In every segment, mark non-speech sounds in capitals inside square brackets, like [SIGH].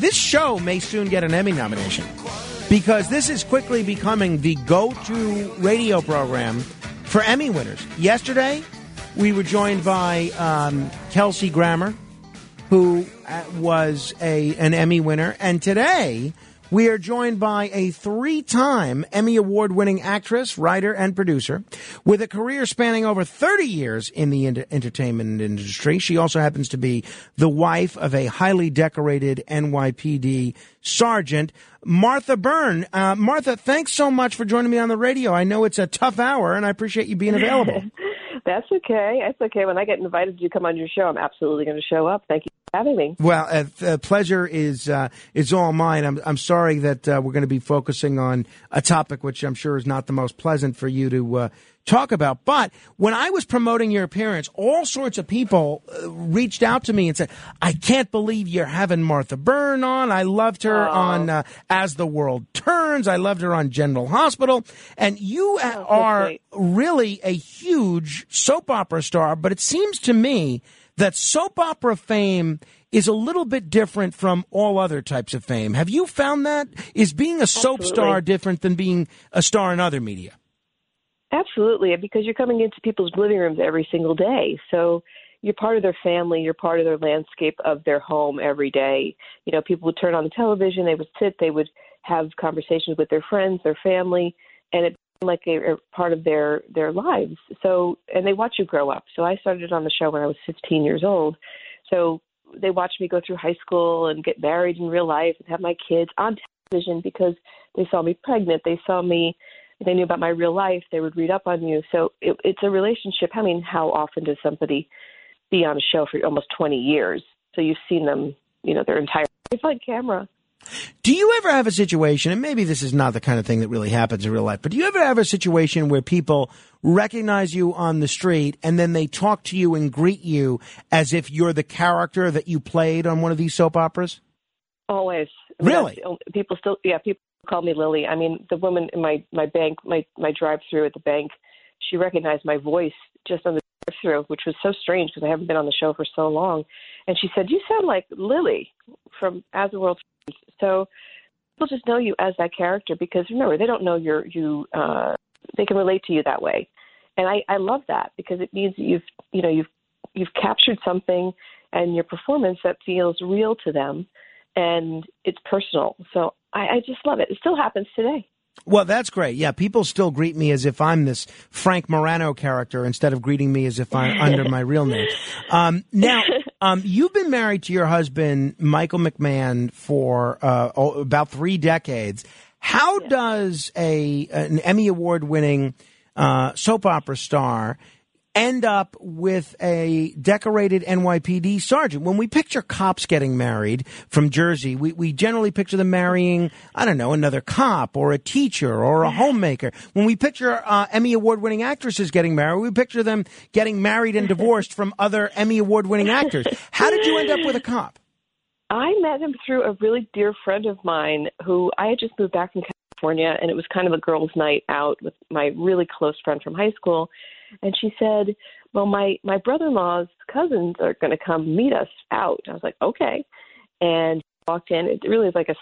this show may soon get an Emmy nomination because this is quickly becoming the go-to radio program for Emmy winners. Yesterday, we were joined by um, Kelsey Grammer, who uh, was a an Emmy winner, and today we are joined by a three time Emmy Award winning actress, writer, and producer with a career spanning over 30 years in the entertainment industry. She also happens to be the wife of a highly decorated NYPD sergeant, Martha Byrne. Uh, Martha, thanks so much for joining me on the radio. I know it's a tough hour, and I appreciate you being [LAUGHS] available. [LAUGHS] That's okay. That's okay. When I get invited to come on your show, I'm absolutely going to show up. Thank you for having me. Well, uh, pleasure is uh, is all mine. I'm I'm sorry that uh, we're going to be focusing on a topic which I'm sure is not the most pleasant for you to uh, talk about. But when I was promoting your appearance, all sorts of people uh, reached out to me and said, "I can't believe you're having Martha Byrne on. I loved her oh. on uh, As the World Turns. I loved her on General Hospital, and you oh, are really a huge soap opera star. But it seems to me." That soap opera fame is a little bit different from all other types of fame. Have you found that? Is being a soap Absolutely. star different than being a star in other media? Absolutely, because you're coming into people's living rooms every single day. So you're part of their family, you're part of their landscape of their home every day. You know, people would turn on the television, they would sit, they would have conversations with their friends, their family, and it like a, a part of their their lives. So and they watch you grow up. So I started on the show when I was 15 years old. So they watched me go through high school and get married in real life and have my kids on television because they saw me pregnant. They saw me they knew about my real life, they would read up on you. So it, it's a relationship. I mean, how often does somebody be on a show for almost 20 years? So you've seen them, you know, their entire life on camera. Do you ever have a situation, and maybe this is not the kind of thing that really happens in real life, but do you ever have a situation where people recognize you on the street and then they talk to you and greet you as if you're the character that you played on one of these soap operas? Always. Really? People still, yeah, people call me Lily. I mean, the woman in my my bank, my my drive-through at the bank, she recognized my voice just on the drive-through, which was so strange because I haven't been on the show for so long. And she said, "You sound like Lily from As the World." So people just know you as that character because remember they don't know you're you. Uh, they can relate to you that way, and I I love that because it means you've you know you've you've captured something and your performance that feels real to them and it's personal. So I, I just love it. It still happens today. Well, that's great. Yeah, people still greet me as if I'm this Frank Morano character instead of greeting me as if I'm [LAUGHS] under my real name. Um, now, [LAUGHS] um, you've been married to your husband, Michael McMahon, for uh, about three decades. How yeah. does a an Emmy award winning uh, soap opera star end up with a decorated NYPD sergeant. When we picture cops getting married from Jersey, we, we generally picture them marrying, I don't know, another cop or a teacher or a homemaker. When we picture uh, Emmy award winning actresses getting married, we picture them getting married and divorced from other Emmy award winning actors. How did you end up with a cop? I met him through a really dear friend of mine who I had just moved back from California, and it was kind of a girls' night out with my really close friend from high school and she said, "Well, my my brother-in-law's cousins are going to come meet us out." I was like, "Okay," and walked in. It really is like a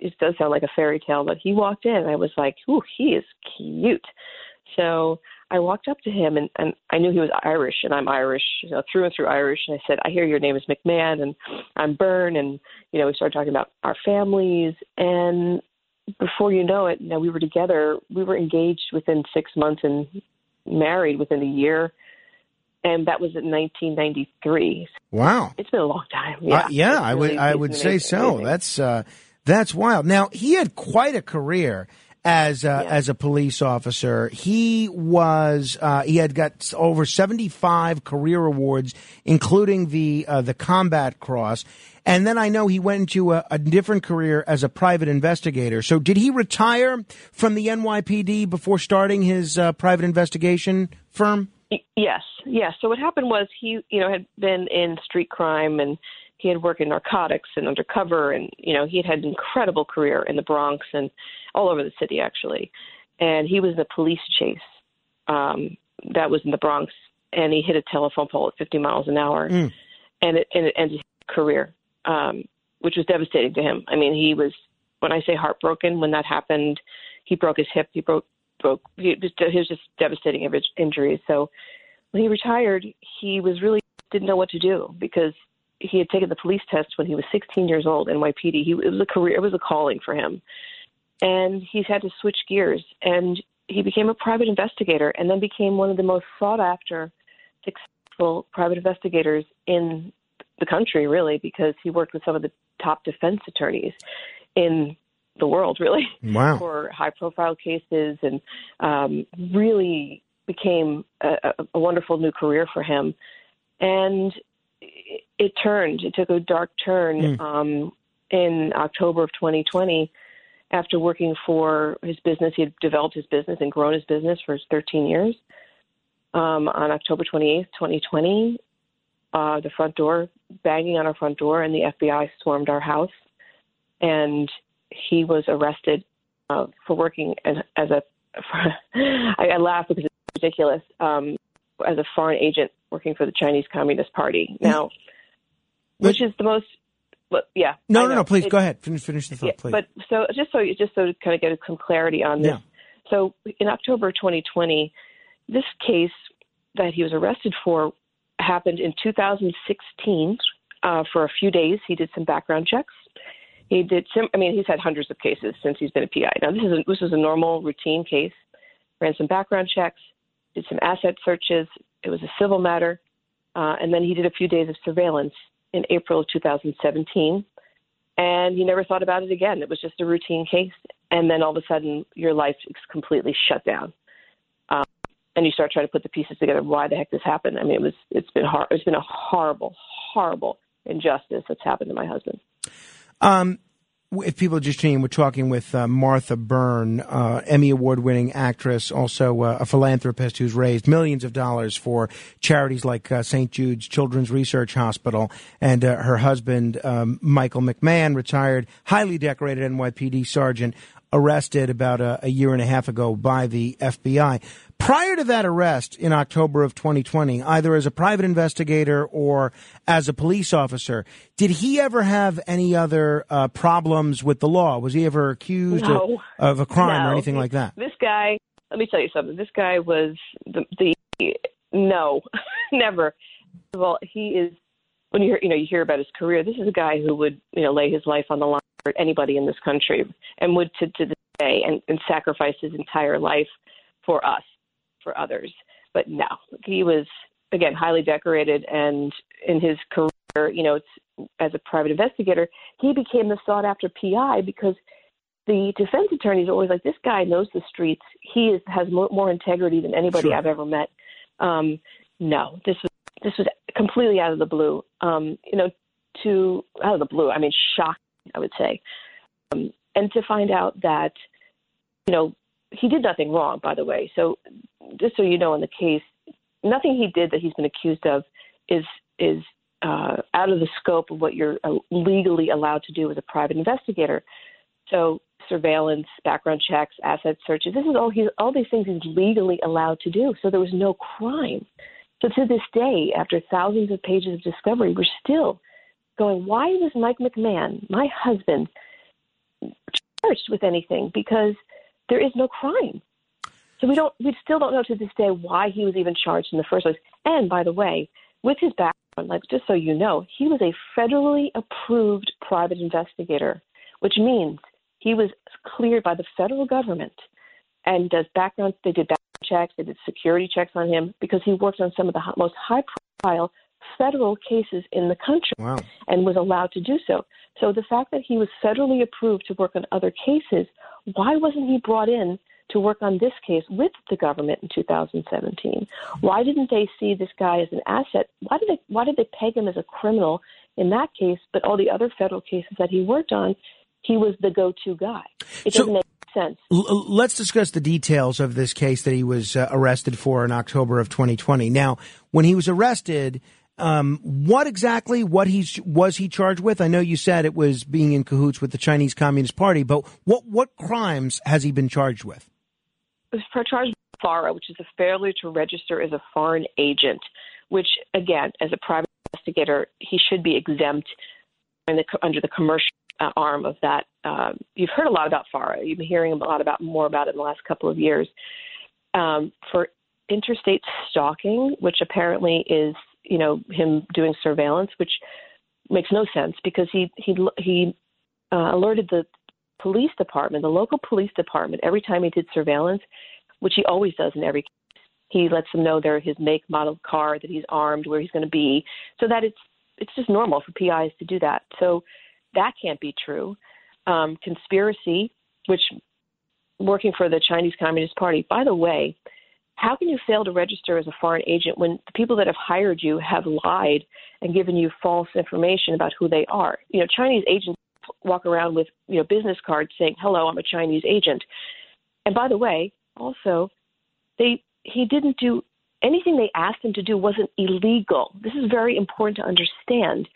it does sound like a fairy tale, but he walked in, and I was like, "Ooh, he is cute." So I walked up to him, and, and I knew he was Irish, and I'm Irish, you know, through and through Irish. And I said, "I hear your name is McMahon, and I'm Byrne." And you know, we started talking about our families, and before you know it, you know, we were together. We were engaged within six months, and married within a year, and that was in 1993. Wow, it's been a long time. Yeah, uh, yeah, I would I would say so. Amazing. That's uh, that's wild. Now he had quite a career as uh, yeah. as a police officer. He was uh, he had got over seventy five career awards, including the uh, the Combat Cross. And then I know he went into a, a, different career as a private investigator. So did he retire from the NYPD before starting his uh, private investigation firm? Yes, yes. So what happened was he, you know, had been in street crime and he had worked in narcotics and undercover, and you know, he had had an incredible career in the Bronx and all over the city actually. And he was in a police chase um, that was in the Bronx, and he hit a telephone pole at 50 miles an hour, mm. and it and it ended his career. Um, which was devastating to him. I mean, he was when I say heartbroken when that happened. He broke his hip. He broke broke. He was, he was just devastating injuries. So when he retired, he was really didn't know what to do because he had taken the police test when he was 16 years old. NYPD. He it was a career. It was a calling for him, and he's had to switch gears. And he became a private investigator, and then became one of the most sought after, successful private investigators in the country, really, because he worked with some of the top defense attorneys in the world, really, wow. for high profile cases, and um, really became a, a, wonderful new career for him. And it, it turned, it took a dark turn mm. um, in October of 2020 after working for his business. He had developed his business and grown his business for 13 years. Um, on October 28th, 2020, uh, the front door, banging on our front door, and the FBI swarmed our house. And he was arrested uh, for working as, as a. For, [LAUGHS] I, I laugh because it's ridiculous. Um, as a foreign agent working for the Chinese Communist Party now, but, which is the most. Yeah. No, no, no. Please it, go ahead. Finish, finish the thought, yeah, please. But so just so just so to kind of get some clarity on this. Yeah. So in October 2020, this case that he was arrested for happened in 2016. Uh, for a few days, he did some background checks. He did some. I mean, he's had hundreds of cases since he's been a PI. Now, this is a, this is a normal routine case. Ran some background checks, did some asset searches. It was a civil matter, uh, and then he did a few days of surveillance in April of 2017. And he never thought about it again. It was just a routine case, and then all of a sudden, your life is completely shut down and you start trying to put the pieces together why the heck this happened. I mean, it was it's been hard. It's been a horrible, horrible injustice that's happened to my husband. Um, if people just tuning, we're talking with uh, Martha Byrne, uh, Emmy Award winning actress, also uh, a philanthropist who's raised millions of dollars for charities like uh, St. Jude's Children's Research Hospital. And uh, her husband, um, Michael McMahon, retired, highly decorated NYPD sergeant, arrested about a, a year and a half ago by the FBI. Prior to that arrest in October of 2020, either as a private investigator or as a police officer, did he ever have any other uh, problems with the law? Was he ever accused no. of, of, a crime no. or anything like that? This guy, let me tell you something. This guy was the, the no, [LAUGHS] never. Well, he is. When you hear, you know, you hear about his career. This is a guy who would, you know, lay his life on the line for anybody in this country, and would to to this day, and, and sacrifice his entire life for us for others. But no, he was again highly decorated, and in his career, you know, as a private investigator, he became the sought after PI because the defense attorneys are always like, this guy knows the streets. He is, has more, more integrity than anybody sure. I've ever met. Um, no, this was this was completely out of the blue. Um, you know, to out of the blue. I mean, shocking. I would say, um, and to find out that, you know, he did nothing wrong, by the way. So, just so you know, in the case, nothing he did that he's been accused of is is uh, out of the scope of what you're uh, legally allowed to do as a private investigator. So, surveillance, background checks, asset searches. This is all he all these things he's legally allowed to do. So there was no crime. So to this day, after thousands of pages of discovery, we're still going, why was Mike McMahon, my husband, charged with anything? Because there is no crime. So we don't, we still don't know to this day why he was even charged in the first place. And by the way, with his background, like just so you know, he was a federally approved private investigator, which means he was cleared by the federal government and does background. They did background checks, they did security checks on him because he worked on some of the most high-profile federal cases in the country wow. and was allowed to do so. So the fact that he was federally approved to work on other cases, why wasn't he brought in to work on this case with the government in 2017? Why didn't they see this guy as an asset? Why did they why did they peg him as a criminal in that case, but all the other federal cases that he worked on, he was the go-to guy. It so, doesn't make sense. L- let's discuss the details of this case that he was uh, arrested for in October of 2020. Now, when he was arrested, um, what exactly what he's was he charged with? I know you said it was being in cahoots with the Chinese Communist Party, but what what crimes has he been charged with? He was charged with FARA, which is a failure to register as a foreign agent, which again, as a private investigator, he should be exempt the, under the commercial uh, arm of that. Uh, you've heard a lot about FARA. You've been hearing a lot about more about it in the last couple of years. Um, for interstate stalking, which apparently is you know him doing surveillance, which makes no sense because he he he uh, alerted the police department, the local police department, every time he did surveillance, which he always does in every case. He lets them know they're his make, model car, that he's armed, where he's going to be, so that it's it's just normal for PIs to do that. So that can't be true. Um, conspiracy, which working for the Chinese Communist Party. By the way, how can you fail to register as a foreign agent when the people that have hired you have lied and given you false information about who they are? You know, Chinese agents walk around with you know business cards saying, "Hello, I'm a Chinese agent." And by the way, also, they he didn't do anything they asked him to do wasn't illegal. This is very important to understand.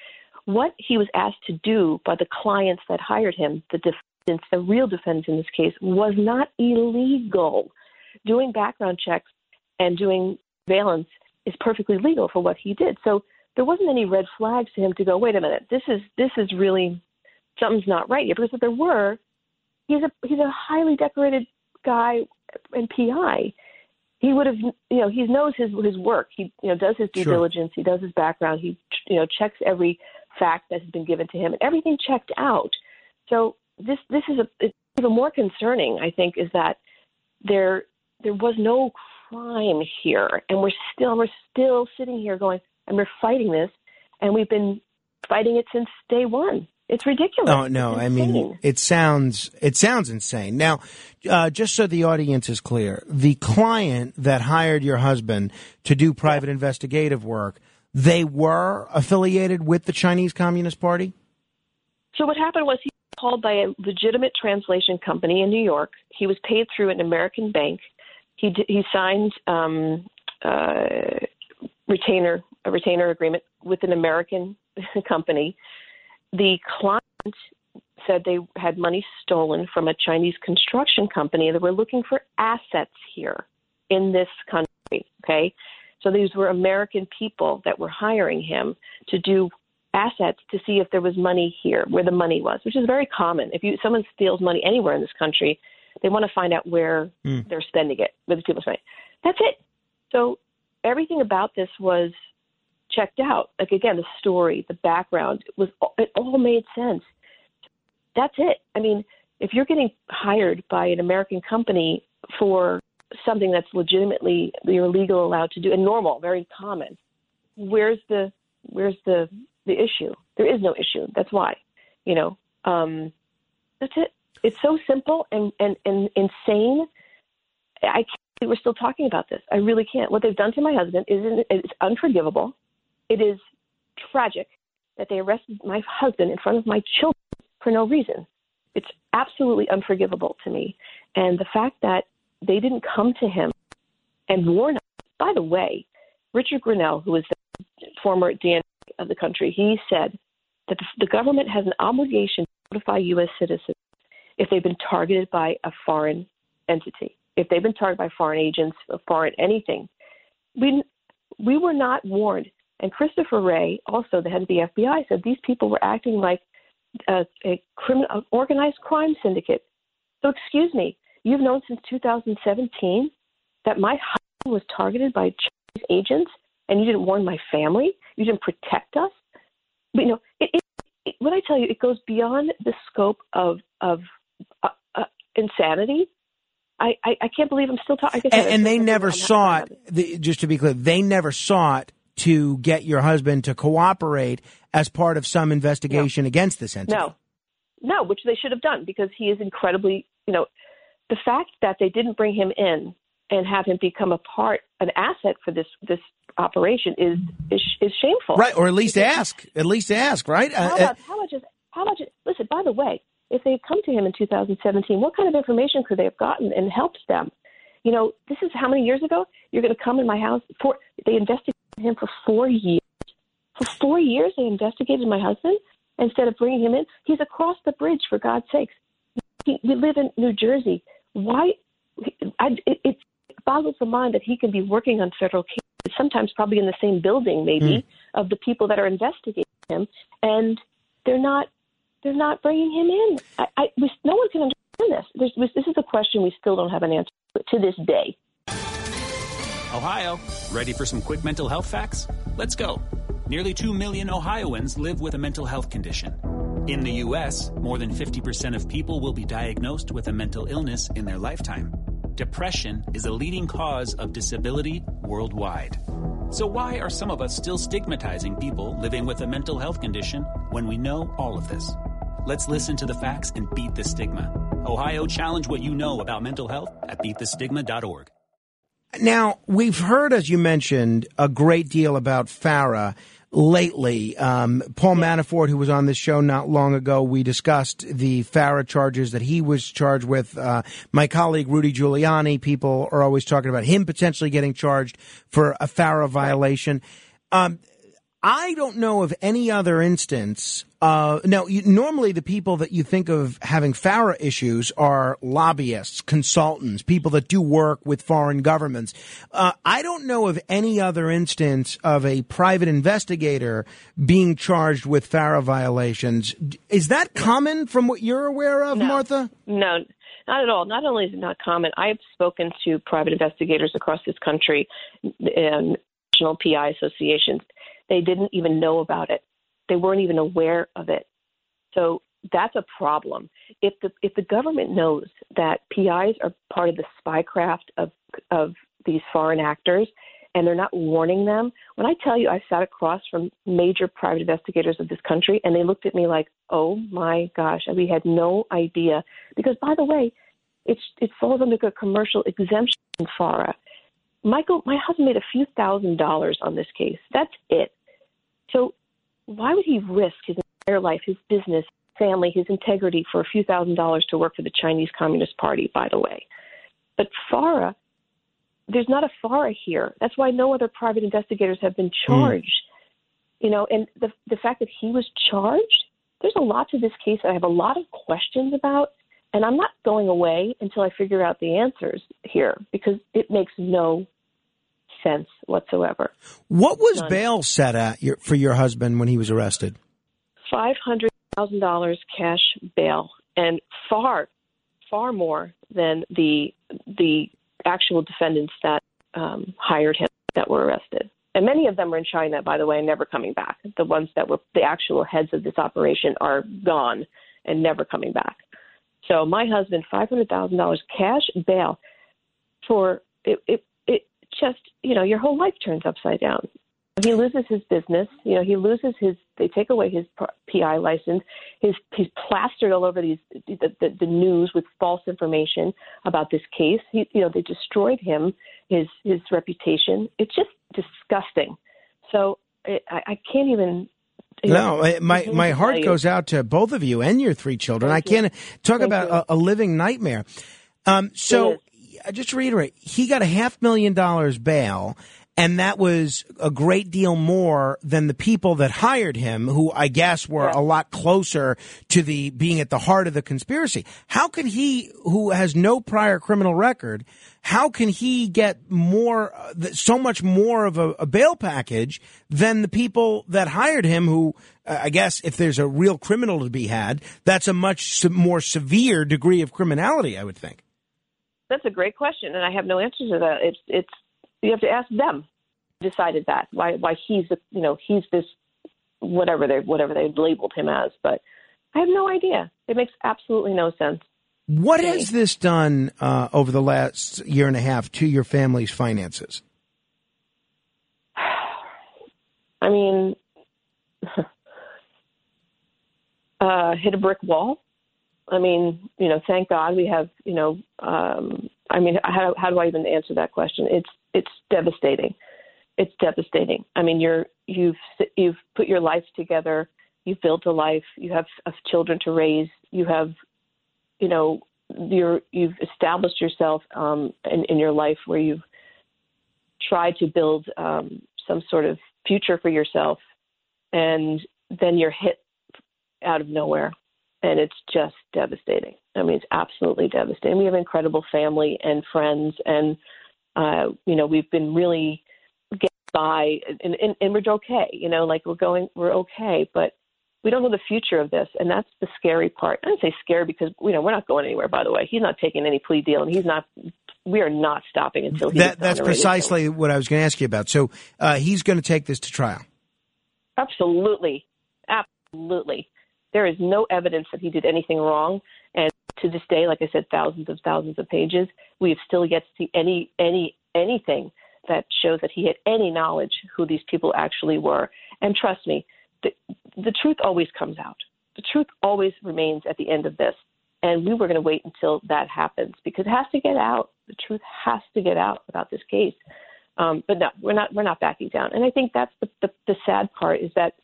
What he was asked to do by the clients that hired him, the defendants, the real defendants in this case, was not illegal. Doing background checks and doing surveillance is perfectly legal for what he did. So there wasn't any red flags to him to go, wait a minute, this is this is really something's not right here. Because if there were, he's a he's a highly decorated guy and PI he would have you know he knows his his work he you know does his due sure. diligence he does his background he you know checks every fact that has been given to him and everything checked out so this this is a it's even more concerning i think is that there there was no crime here and we're still we're still sitting here going and we're fighting this and we've been fighting it since day one it's ridiculous. Oh no, I mean it sounds it sounds insane. Now, uh, just so the audience is clear, the client that hired your husband to do private yeah. investigative work, they were affiliated with the Chinese Communist Party. So what happened was he was called by a legitimate translation company in New York. He was paid through an American bank. He d- he signed um, uh, retainer a retainer agreement with an American [LAUGHS] company the client said they had money stolen from a Chinese construction company that were looking for assets here in this country. Okay. So these were American people that were hiring him to do assets to see if there was money here, where the money was, which is very common. If you someone steals money anywhere in this country, they want to find out where mm. they're spending it, where the people spend. That's it. So everything about this was checked out. Like again, the story, the background it was it all made sense. That's it. I mean, if you're getting hired by an American company for something that's legitimately you're legal allowed to do and normal, very common, where's the where's the the issue? There is no issue. That's why, you know, um, that's it. It's so simple and and and insane. I can't we're still talking about this. I really can't. What they've done to my husband is is unforgivable. It is tragic that they arrested my husband in front of my children for no reason. It's absolutely unforgivable to me. And the fact that they didn't come to him and warn us. By the way, Richard Grenell, who was the former DNI of the country, he said that the government has an obligation to notify U.S. citizens if they've been targeted by a foreign entity, if they've been targeted by foreign agents, or foreign anything. We we were not warned. And Christopher Wray, also the head of the FBI, said these people were acting like a, a criminal, organized crime syndicate. So, excuse me, you've known since 2017 that my husband was targeted by Chinese agents, and you didn't warn my family. You didn't protect us. But, you know, it, it, it, when I tell you, it goes beyond the scope of of uh, uh, insanity. I, I, I, can't believe I'm still talking. And, and they never sought, the, just to be clear, they never sought to get your husband to cooperate as part of some investigation no. against this entity. No, no, which they should have done because he is incredibly, you know, the fact that they didn't bring him in and have him become a part, an asset for this this operation is is, is shameful. Right, or at least because, ask, at least ask, right? How, uh, about, how much is how much? Is, listen, by the way, if they had come to him in 2017, what kind of information could they have gotten and helped them? You know, this is how many years ago? You're going to come in my house for they investigated him for four years. For four years, they investigated my husband instead of bringing him in. He's across the bridge, for God's sakes. He, we live in New Jersey. Why? I, it, it boggles the mind that he can be working on federal cases, sometimes probably in the same building, maybe, mm. of the people that are investigating him. And they're not they're not bringing him in. I, I no one can understand this. There's, this is a question we still don't have an answer to this day. Ohio, ready for some quick mental health facts? Let's go. Nearly 2 million Ohioans live with a mental health condition. In the U.S., more than 50% of people will be diagnosed with a mental illness in their lifetime. Depression is a leading cause of disability worldwide. So, why are some of us still stigmatizing people living with a mental health condition when we know all of this? Let's listen to the facts and beat the stigma. Ohio, challenge what you know about mental health at beatthestigma.org. Now, we've heard, as you mentioned, a great deal about FARA lately. Um, Paul Manafort, who was on this show not long ago, we discussed the FARA charges that he was charged with. Uh, my colleague Rudy Giuliani, people are always talking about him potentially getting charged for a FARA violation. Um, I don't know of any other instance. Uh, now, you, normally the people that you think of having FARA issues are lobbyists, consultants, people that do work with foreign governments. Uh, I don't know of any other instance of a private investigator being charged with FARA violations. Is that common from what you're aware of, no. Martha? No, not at all. Not only is it not common, I have spoken to private investigators across this country and national PI associations they didn't even know about it. They weren't even aware of it. So that's a problem. If the if the government knows that PIs are part of the spycraft of of these foreign actors and they're not warning them, when I tell you I sat across from major private investigators of this country and they looked at me like, "Oh my gosh, we had no idea." Because by the way, it's it falls under a commercial exemption in FARA. Michael, my husband made a few thousand dollars on this case. That's it. So why would he risk his entire life, his business, family, his integrity for a few thousand dollars to work for the Chinese Communist Party, by the way? But FARA, there's not a FARA here. That's why no other private investigators have been hmm. charged. Mm. You know, and the the fact that he was charged, there's a lot to this case that I have a lot of questions about, and I'm not going away until I figure out the answers here because it makes no sense whatsoever. What was None. bail set at your, for your husband when he was arrested? Five hundred thousand dollars cash bail, and far, far more than the the actual defendants that um, hired him that were arrested. And many of them are in China, by the way, and never coming back. The ones that were the actual heads of this operation are gone and never coming back. So my husband, five hundred thousand dollars cash bail for it, it It just, you know, your whole life turns upside down. He loses his business. You know, he loses his. They take away his PI license. His he's plastered all over these the, the, the news with false information about this case. He, you know, they destroyed him, his his reputation. It's just disgusting. So it, I, I can't even no, my my heart goes out to both of you and your three children. Thank I can't you. talk Thank about a, a, living nightmare. Um, so just to reiterate, he got a half million dollars bail. And that was a great deal more than the people that hired him, who I guess were yeah. a lot closer to the being at the heart of the conspiracy. How can he, who has no prior criminal record, how can he get more, so much more of a, a bail package than the people that hired him, who uh, I guess if there's a real criminal to be had, that's a much more severe degree of criminality, I would think that's a great question, and I have no answer to that. It's it's you have to ask them. Decided that why why he's the you know he's this whatever they whatever they labeled him as, but I have no idea. It makes absolutely no sense. What has this done uh, over the last year and a half to your family's finances? [SIGHS] I mean, [LAUGHS] uh, hit a brick wall. I mean, you know, thank God we have, you know, um, I mean, how, how do I even answer that question? It's it's devastating. It's devastating. I mean, you're you've you've put your life together. You've built a life. You have children to raise. You have, you know, you're you've established yourself um, in, in your life where you've tried to build um, some sort of future for yourself, and then you're hit out of nowhere and it's just devastating. I mean, it's absolutely devastating. We have incredible family and friends, and uh, you know, we've been really getting by, and, and, and we're okay. You know, like we're going, we're okay. But We don't know the future of this, and that's the scary part. I don't say scary because you know we're not going anywhere. By the way, he's not taking any plea deal, and he's not. We are not stopping until he that, that's precisely what I was going to ask you about. So uh, he's going to take this to trial. Absolutely, absolutely. There is no evidence that he did anything wrong, and to this day, like I said, thousands of thousands of pages, we have still yet to see any any anything that shows that he had any knowledge who these people actually were. And trust me, the, the truth always comes out. The truth always remains at the end of this. And we were going to wait until that happens because it has to get out. The truth has to get out about this case. Um, but no, we're not we're not backing down. And I think that's the, the the sad part is that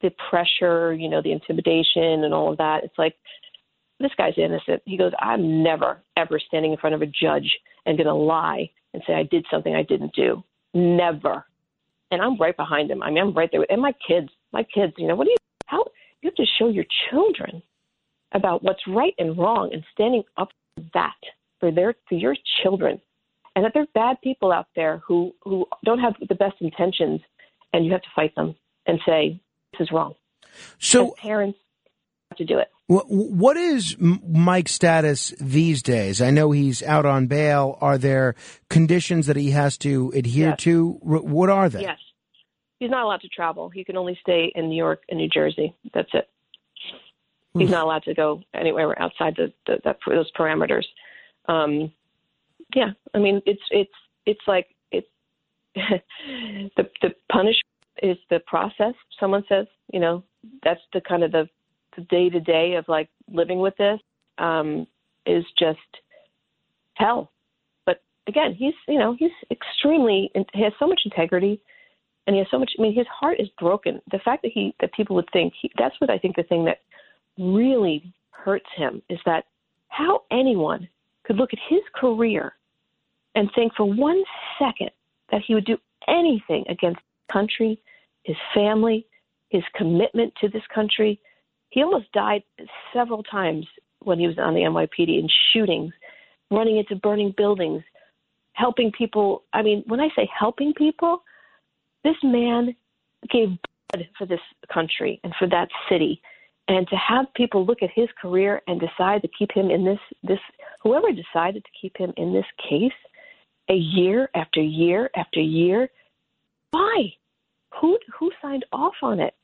the pressure, you know, the intimidation and all of that. It's like this guy's innocent. He goes, I'm never ever standing in front of a judge and going to lie and say I did something I didn't do. Never. And I'm right behind him. I mean, I'm right there. And my kids, my kids, you know, what do you, how, you have to show your children about what's right and wrong and standing up for that for their, for your children. And that there are bad people out there who, who don't have the best intentions and you have to fight them and say, this is wrong. So As parents to do it. What is Mike's status these days? I know he's out on bail. Are there conditions that he has to adhere yes. to? What are they? Yes. He's not allowed to travel. He can only stay in New York and New Jersey. That's it. He's not allowed to go anywhere outside the, the, the those parameters. Um, yeah, I mean it's it's it's like it's [LAUGHS] the the punishment is the process. Someone says, you know, that's the kind of the the day to day of like living with this um, is just hell. But again, he's you know he's extremely he has so much integrity, and he has so much. I mean, his heart is broken. The fact that he that people would think he, that's what I think the thing that really hurts him is that how anyone could look at his career and think for one second that he would do anything against the country, his family, his commitment to this country, he almost died several times when he was on the NYPD in shootings, running into burning buildings, helping people. I mean, when I say helping people, this man gave blood for this country and for that city. And to have people look at his career and decide to keep him in this, this whoever decided to keep him in this case, a year after year after year, why? Who who signed off on it?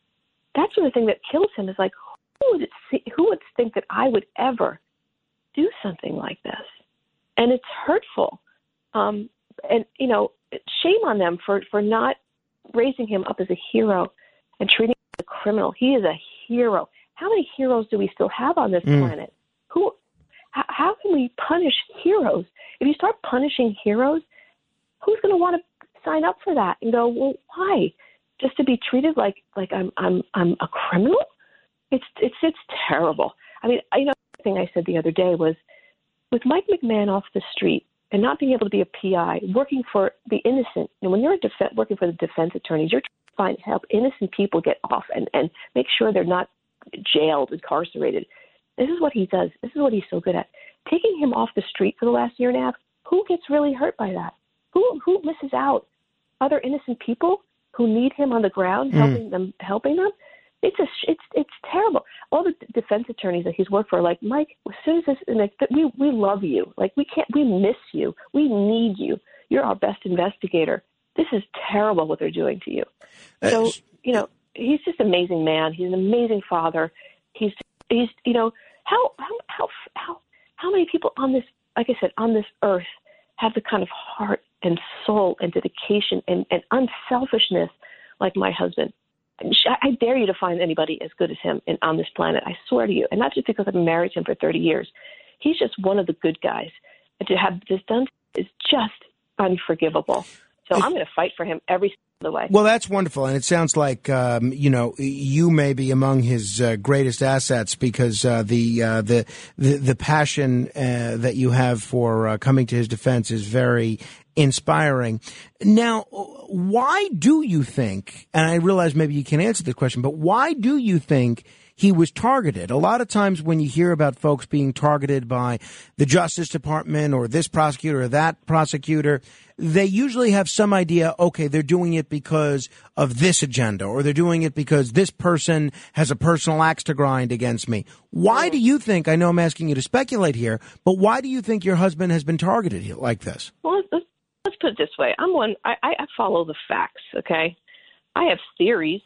That's the thing that kills him. Is like would see, who would think that I would ever do something like this? And it's hurtful. Um, and you know, shame on them for for not raising him up as a hero and treating him as a criminal. He is a hero. How many heroes do we still have on this mm. planet? Who? How, how can we punish heroes? If you start punishing heroes, who's going to want to sign up for that and go, well, why? Just to be treated like like I'm I'm I'm a criminal? It's it's it's terrible. I mean, you know, the thing I said the other day was with Mike McMahon off the street and not being able to be a PI, working for the innocent. And when you're a def- working for the defense attorneys, you're trying to find help innocent people get off and and make sure they're not jailed, incarcerated. This is what he does. This is what he's so good at. Taking him off the street for the last year and a half. Who gets really hurt by that? Who who misses out? Other innocent people who need him on the ground, mm. helping them, helping them. It's a it's it's terrible. All the defense attorneys that he's worked for, are like Mike, as soon as this, like, we we love you, like we can't, we miss you, we need you. You're our best investigator. This is terrible what they're doing to you. So you know, he's just an amazing man. He's an amazing father. He's he's you know how how how how how many people on this, like I said, on this earth have the kind of heart and soul and dedication and, and unselfishness like my husband. I dare you to find anybody as good as him in, on this planet. I swear to you. And not just because I've married him for 30 years. He's just one of the good guys. And to have this done is just unforgivable. So I'm going to fight for him every step the way. Well, that's wonderful, and it sounds like um, you know you may be among his uh, greatest assets because uh, the, uh, the, the the passion uh, that you have for uh, coming to his defense is very inspiring. Now, why do you think, and I realize maybe you can't answer this question, but why do you think he was targeted. A lot of times when you hear about folks being targeted by the Justice Department or this prosecutor or that prosecutor, they usually have some idea, okay, they're doing it because of this agenda or they're doing it because this person has a personal axe to grind against me. Why do you think, I know I'm asking you to speculate here, but why do you think your husband has been targeted like this? Well, let's, put it this way. I'm one, I, I follow the facts, okay? I have theories,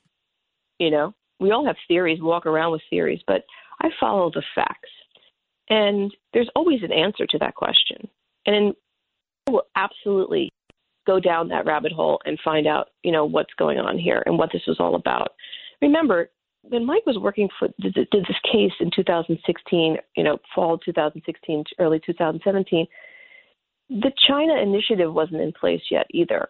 you know, we all have theories, walk around with theories, but I follow the facts. And there's always an answer to that question. And I will absolutely go down that rabbit hole and find out, you know, what's going on here and what this was all about. Remember, when Mike was working for did, this case in 2016, you know, fall 2016, early 2017, the China initiative wasn't in place yet either.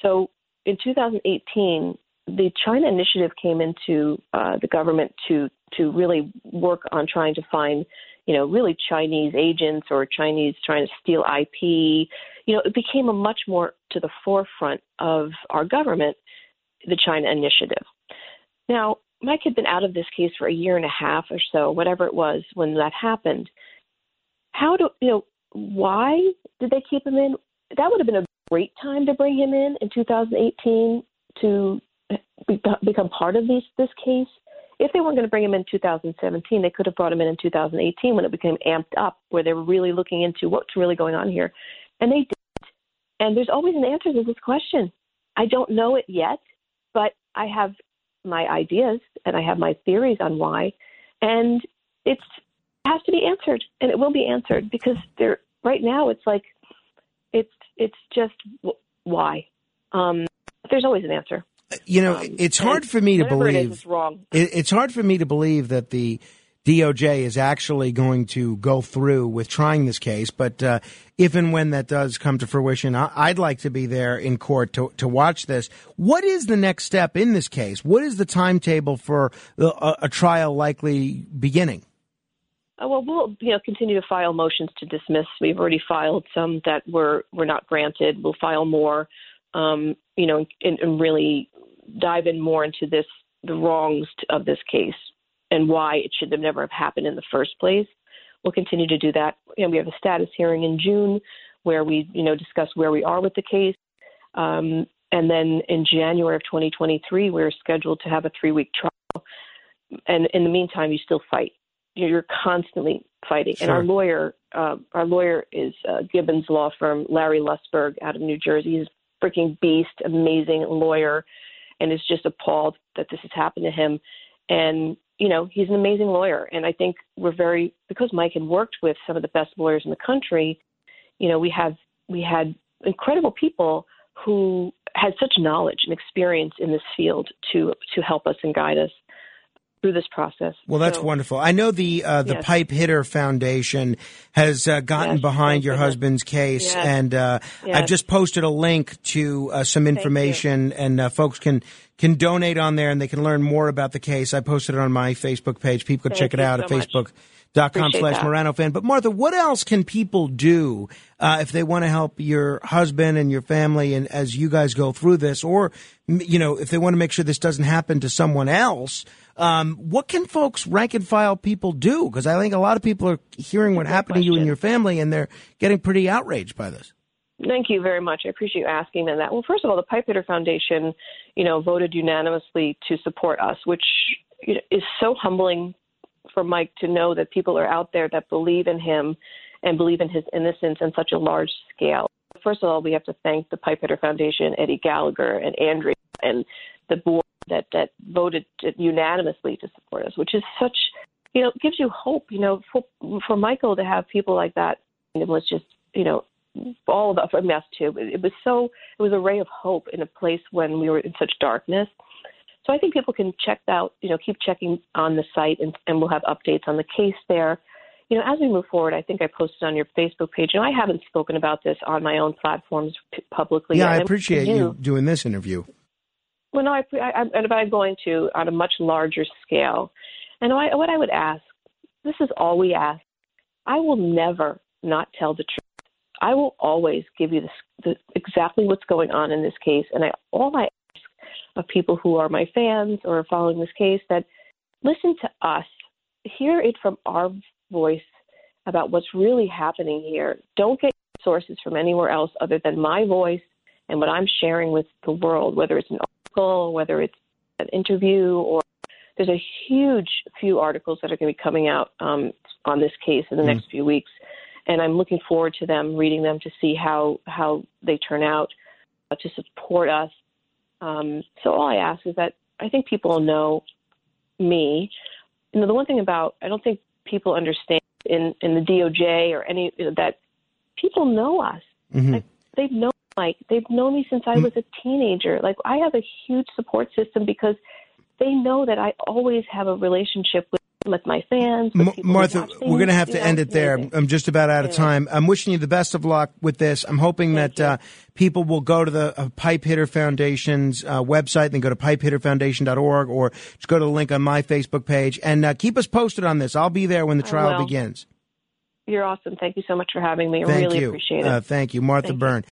So in 2018, the China initiative came into uh, the government to to really work on trying to find, you know, really Chinese agents or Chinese trying to steal IP. You know, it became a much more to the forefront of our government, the China initiative. Now, Mike had been out of this case for a year and a half or so, whatever it was when that happened. How do you know why did they keep him in? That would have been a great time to bring him in in 2018 to become part of these, this case. If they weren't going to bring him in 2017, they could have brought him in in 2018 when it became amped up, where they were really looking into what's really going on here. And they did. And there's always an answer to this question. I don't know it yet, but I have my ideas and I have my theories on why. And it's, it has to be answered, and it will be answered because there right now it's like it's it's just why. Um, there's always an answer. You know, um, it's hard for me to believe. It is, it's wrong. It, it's hard for me to believe that the DOJ is actually going to go through with trying this case. But uh, if and when that does come to fruition, I, would like to be there in court to, to watch this. What is the next step in this case? What is the timetable for a, a trial likely beginning? Uh, well, we'll you know continue to file motions to dismiss. We've already filed some that were were not granted. We'll file more, um, you know, and, and really dive in more into this the wrongs of this case and why it should have never have happened in the first place. We'll continue to do that. And we have a status hearing in June where we, you know, discuss where we are with the case. Um, and then in January of 2023, we're scheduled to have a three-week trial. And in the meantime, you still fight. You're constantly fighting. Sure. And our lawyer, uh, our lawyer is uh, Gibbons Law Firm, Larry Lustberg out of New Jersey. He's freaking beast, amazing lawyer and is just appalled that this has happened to him. And you know, he's an amazing lawyer, and I think we're very because Mike had worked with some of the best lawyers in the country. You know, we have we had incredible people who had such knowledge and experience in this field to to help us and guide us through this process. Well, that's so, wonderful. I know the uh, the yes. Pipe Hitter Foundation has uh, gotten yes, behind your husband's case, yes. and uh, I've just posted a link to uh, some information, and uh, folks can can donate on there, and they can learn more about the case. I posted it on my Facebook page. People can Thank check it out so at Facebook. Dot com slash Morano fan. But Martha, what else can people do uh, if they want to help your husband and your family and as you guys go through this, or you know, if they want to make sure this doesn't happen to someone else? Um, what can folks, rank and file people do? Because I think a lot of people are hearing what happened question. to you and your family, and they're getting pretty outraged by this. Thank you very much. I appreciate you asking them that. Well, first of all, the Pipe Hitter Foundation, you know, voted unanimously to support us, which is so humbling for Mike to know that people are out there that believe in him and believe in his innocence on such a large scale. First of all, we have to thank the Pipe Hitter Foundation, Eddie Gallagher, and Andrea, and the board that that voted unanimously to support us, which is such, you know, gives you hope. You know, for for Michael to have people like that, it was just, you know, all of us a mess too. It was so it was a ray of hope in a place when we were in such darkness. So I think people can check out, you know, keep checking on the site, and, and we'll have updates on the case there. You know, as we move forward, I think I posted on your Facebook page, and I haven't spoken about this on my own platforms publicly. Yeah, I appreciate you doing this interview. Well, no, I, I, and I'm going to on a much larger scale. And I, what I would ask, this is all we ask. I will never not tell the truth. I will always give you exactly what's going on in this case. And I, all I ask of people who are my fans or following this case that listen to us, hear it from our voice about what's really happening here. Don't get sources from anywhere else other than my voice and what I'm sharing with the world, whether it's an article, whether it's an interview, or there's a huge few articles that are going to be coming out um, on this case in the mm. next few weeks, and I'm looking forward to them, reading them to see how how they turn out uh, to support us. Um, so all I ask is that I think people know me. You know, the one thing about I don't think people understand in in the DOJ or any you know, that people know us. Mm-hmm. Like, they've known like they've known me since I mm. was a teenager. Like I have a huge support system because they know that I always have a relationship with with my fans. With Martha, we're going to have to end it there. I'm just about out of time. I'm wishing you the best of luck with this. I'm hoping Thank that uh, people will go to the uh, Pipe Hitter Foundation's uh, website, then go to pipehitterfoundation.org, or just go to the link on my Facebook page and uh, keep us posted on this. I'll be there when the trial begins. You're awesome. Thank you so much for having me. I thank really you. appreciate it. Uh, thank you, Martha thank Byrne.